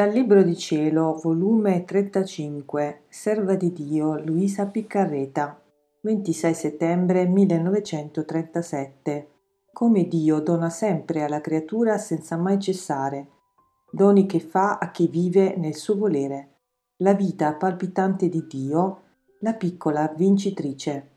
Dal Libro di Cielo, volume 35, Serva di Dio, Luisa Piccarreta, 26 settembre 1937. Come Dio dona sempre alla creatura senza mai cessare, doni che fa a chi vive nel suo volere. La vita palpitante di Dio, la piccola vincitrice.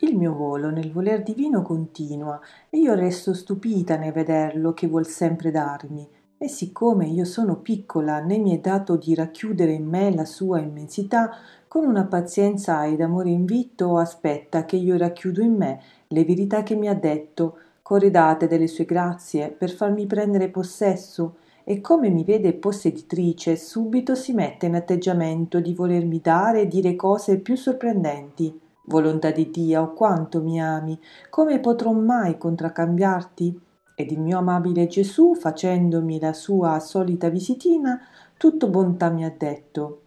Il mio volo nel voler divino continua e io resto stupita nel vederlo che vuol sempre darmi e siccome io sono piccola né mi è dato di racchiudere in me la sua immensità, con una pazienza ed amore invitto aspetta che io racchiudo in me le verità che mi ha detto, corredate delle sue grazie, per farmi prendere possesso, e come mi vede posseditrice, subito si mette in atteggiamento di volermi dare e dire cose più sorprendenti. Volontà di Dio, quanto mi ami, come potrò mai contraccambiarti? Ed il mio amabile Gesù, facendomi la sua solita visitina, tutto bontà mi ha detto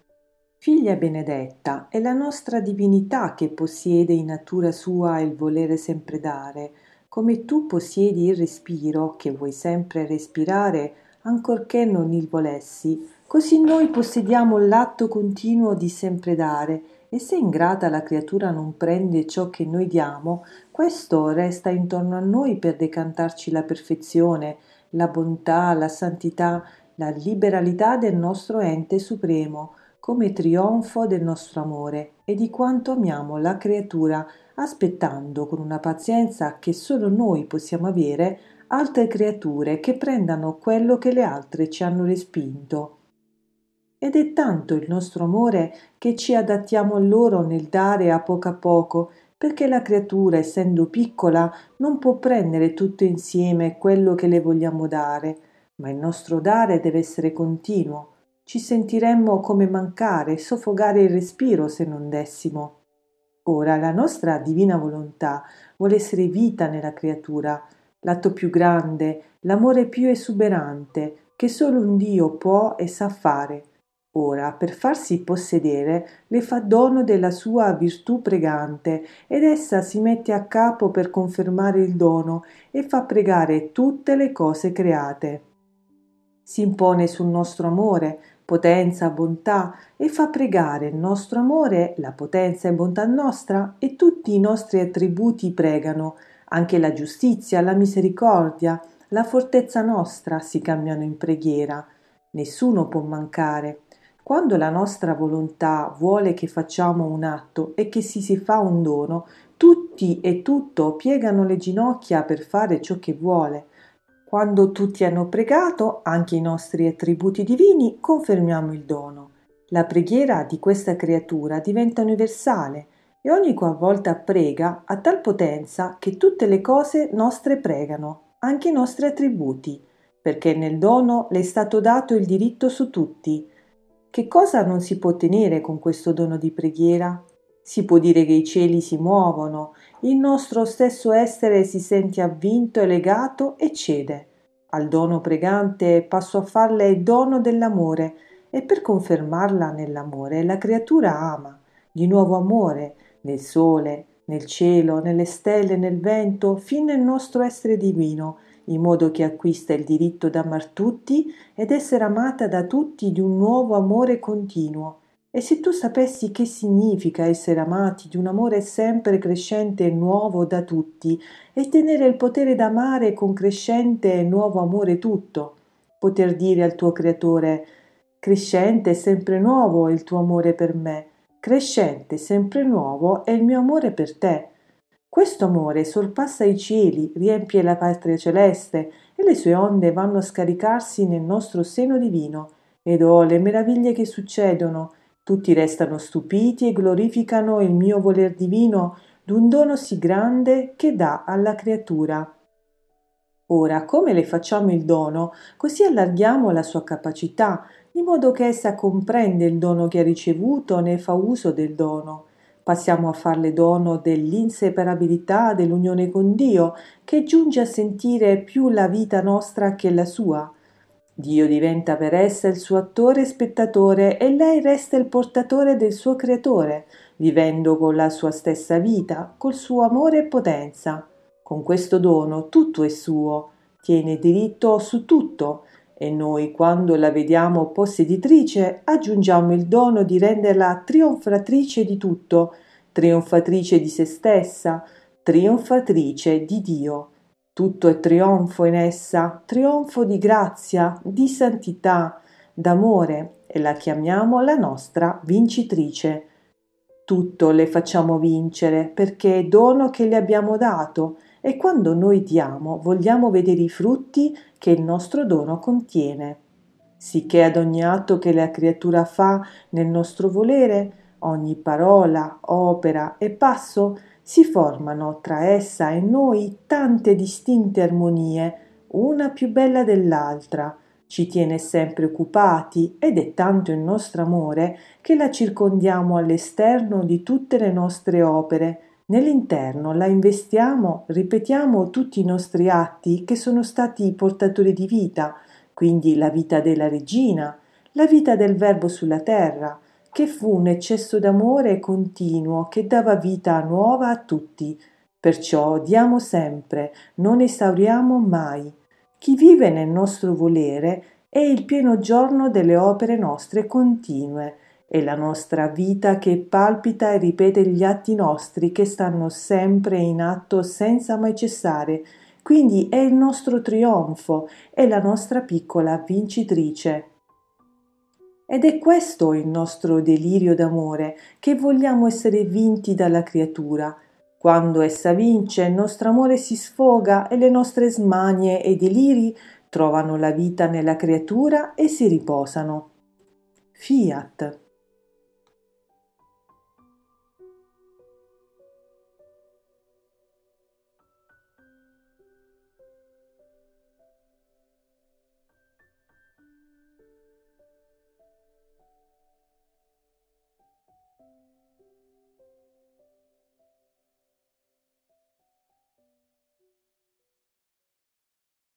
Figlia benedetta, è la nostra divinità che possiede in natura sua il volere sempre dare, come tu possiedi il respiro che vuoi sempre respirare, ancorché non il volessi, così noi possediamo l'atto continuo di sempre dare, e se ingrata la creatura non prende ciò che noi diamo, questo resta intorno a noi per decantarci la perfezione, la bontà, la santità, la liberalità del nostro ente supremo, come trionfo del nostro amore. E di quanto amiamo la creatura, aspettando con una pazienza che solo noi possiamo avere altre creature che prendano quello che le altre ci hanno respinto ed è tanto il nostro amore che ci adattiamo a loro nel dare a poco a poco, perché la creatura, essendo piccola, non può prendere tutto insieme quello che le vogliamo dare, ma il nostro dare deve essere continuo. Ci sentiremmo come mancare, soffocare il respiro se non dessimo. Ora la nostra divina volontà vuole essere vita nella creatura, l'atto più grande, l'amore più esuberante, che solo un Dio può e sa fare Ora, per farsi possedere, le fa dono della sua virtù pregante, ed essa si mette a capo per confermare il dono e fa pregare tutte le cose create. Si impone sul nostro amore, potenza, bontà, e fa pregare il nostro amore, la potenza e bontà nostra, e tutti i nostri attributi pregano, anche la giustizia, la misericordia, la fortezza nostra si cambiano in preghiera. Nessuno può mancare. Quando la nostra volontà vuole che facciamo un atto e che si si fa un dono, tutti e tutto piegano le ginocchia per fare ciò che vuole. Quando tutti hanno pregato, anche i nostri attributi divini, confermiamo il dono. La preghiera di questa creatura diventa universale e ogni qualvolta prega ha tal potenza che tutte le cose nostre pregano, anche i nostri attributi, perché nel dono le è stato dato il diritto su tutti, che cosa non si può ottenere con questo dono di preghiera? Si può dire che i cieli si muovono, il nostro stesso essere si sente avvinto e legato e cede. Al dono pregante passo a farle il dono dell'amore e per confermarla nell'amore la creatura ama, di nuovo amore, nel sole, nel cielo, nelle stelle, nel vento, fin nel nostro essere divino, in modo che acquista il diritto d'amar tutti ed essere amata da tutti di un nuovo amore continuo. E se tu sapessi che significa essere amati di un amore sempre crescente e nuovo da tutti, e tenere il potere d'amare con crescente e nuovo amore tutto, poter dire al tuo creatore crescente e sempre nuovo è il tuo amore per me, crescente e sempre nuovo è il mio amore per te, questo amore sorpassa i cieli, riempie la patria celeste e le sue onde vanno a scaricarsi nel nostro seno divino. Ed oh, le meraviglie che succedono! Tutti restano stupiti e glorificano il mio voler divino d'un dono sì grande che dà alla creatura. Ora, come le facciamo il dono, così allarghiamo la sua capacità, di modo che essa comprende il dono che ha ricevuto ne fa uso del dono passiamo a farle dono dell'inseparabilità dell'unione con Dio, che giunge a sentire più la vita nostra che la sua. Dio diventa per essa il suo attore e spettatore e lei resta il portatore del suo creatore, vivendo con la sua stessa vita, col suo amore e potenza. Con questo dono tutto è suo, tiene diritto su tutto e noi, quando la vediamo posseditrice, aggiungiamo il dono di renderla trionfatrice di tutto, trionfatrice di se stessa, trionfatrice di Dio. Tutto è trionfo in essa, trionfo di grazia, di santità, d'amore, e la chiamiamo la nostra vincitrice. Tutto le facciamo vincere perché è dono che le abbiamo dato e quando noi diamo vogliamo vedere i frutti che il nostro dono contiene. Sicché ad ogni atto che la creatura fa nel nostro volere, ogni parola, opera e passo, si formano tra essa e noi tante distinte armonie, una più bella dell'altra, ci tiene sempre occupati ed è tanto il nostro amore che la circondiamo all'esterno di tutte le nostre opere, Nell'interno la investiamo, ripetiamo tutti i nostri atti che sono stati portatori di vita, quindi la vita della regina, la vita del Verbo sulla terra, che fu un eccesso d'amore continuo che dava vita nuova a tutti. Perciò diamo sempre, non esauriamo mai. Chi vive nel nostro volere è il pieno giorno delle opere nostre continue, è la nostra vita che palpita e ripete gli atti nostri che stanno sempre in atto senza mai cessare. Quindi è il nostro trionfo, è la nostra piccola vincitrice. Ed è questo il nostro delirio d'amore, che vogliamo essere vinti dalla creatura. Quando essa vince, il nostro amore si sfoga e le nostre smanie e deliri trovano la vita nella creatura e si riposano. Fiat.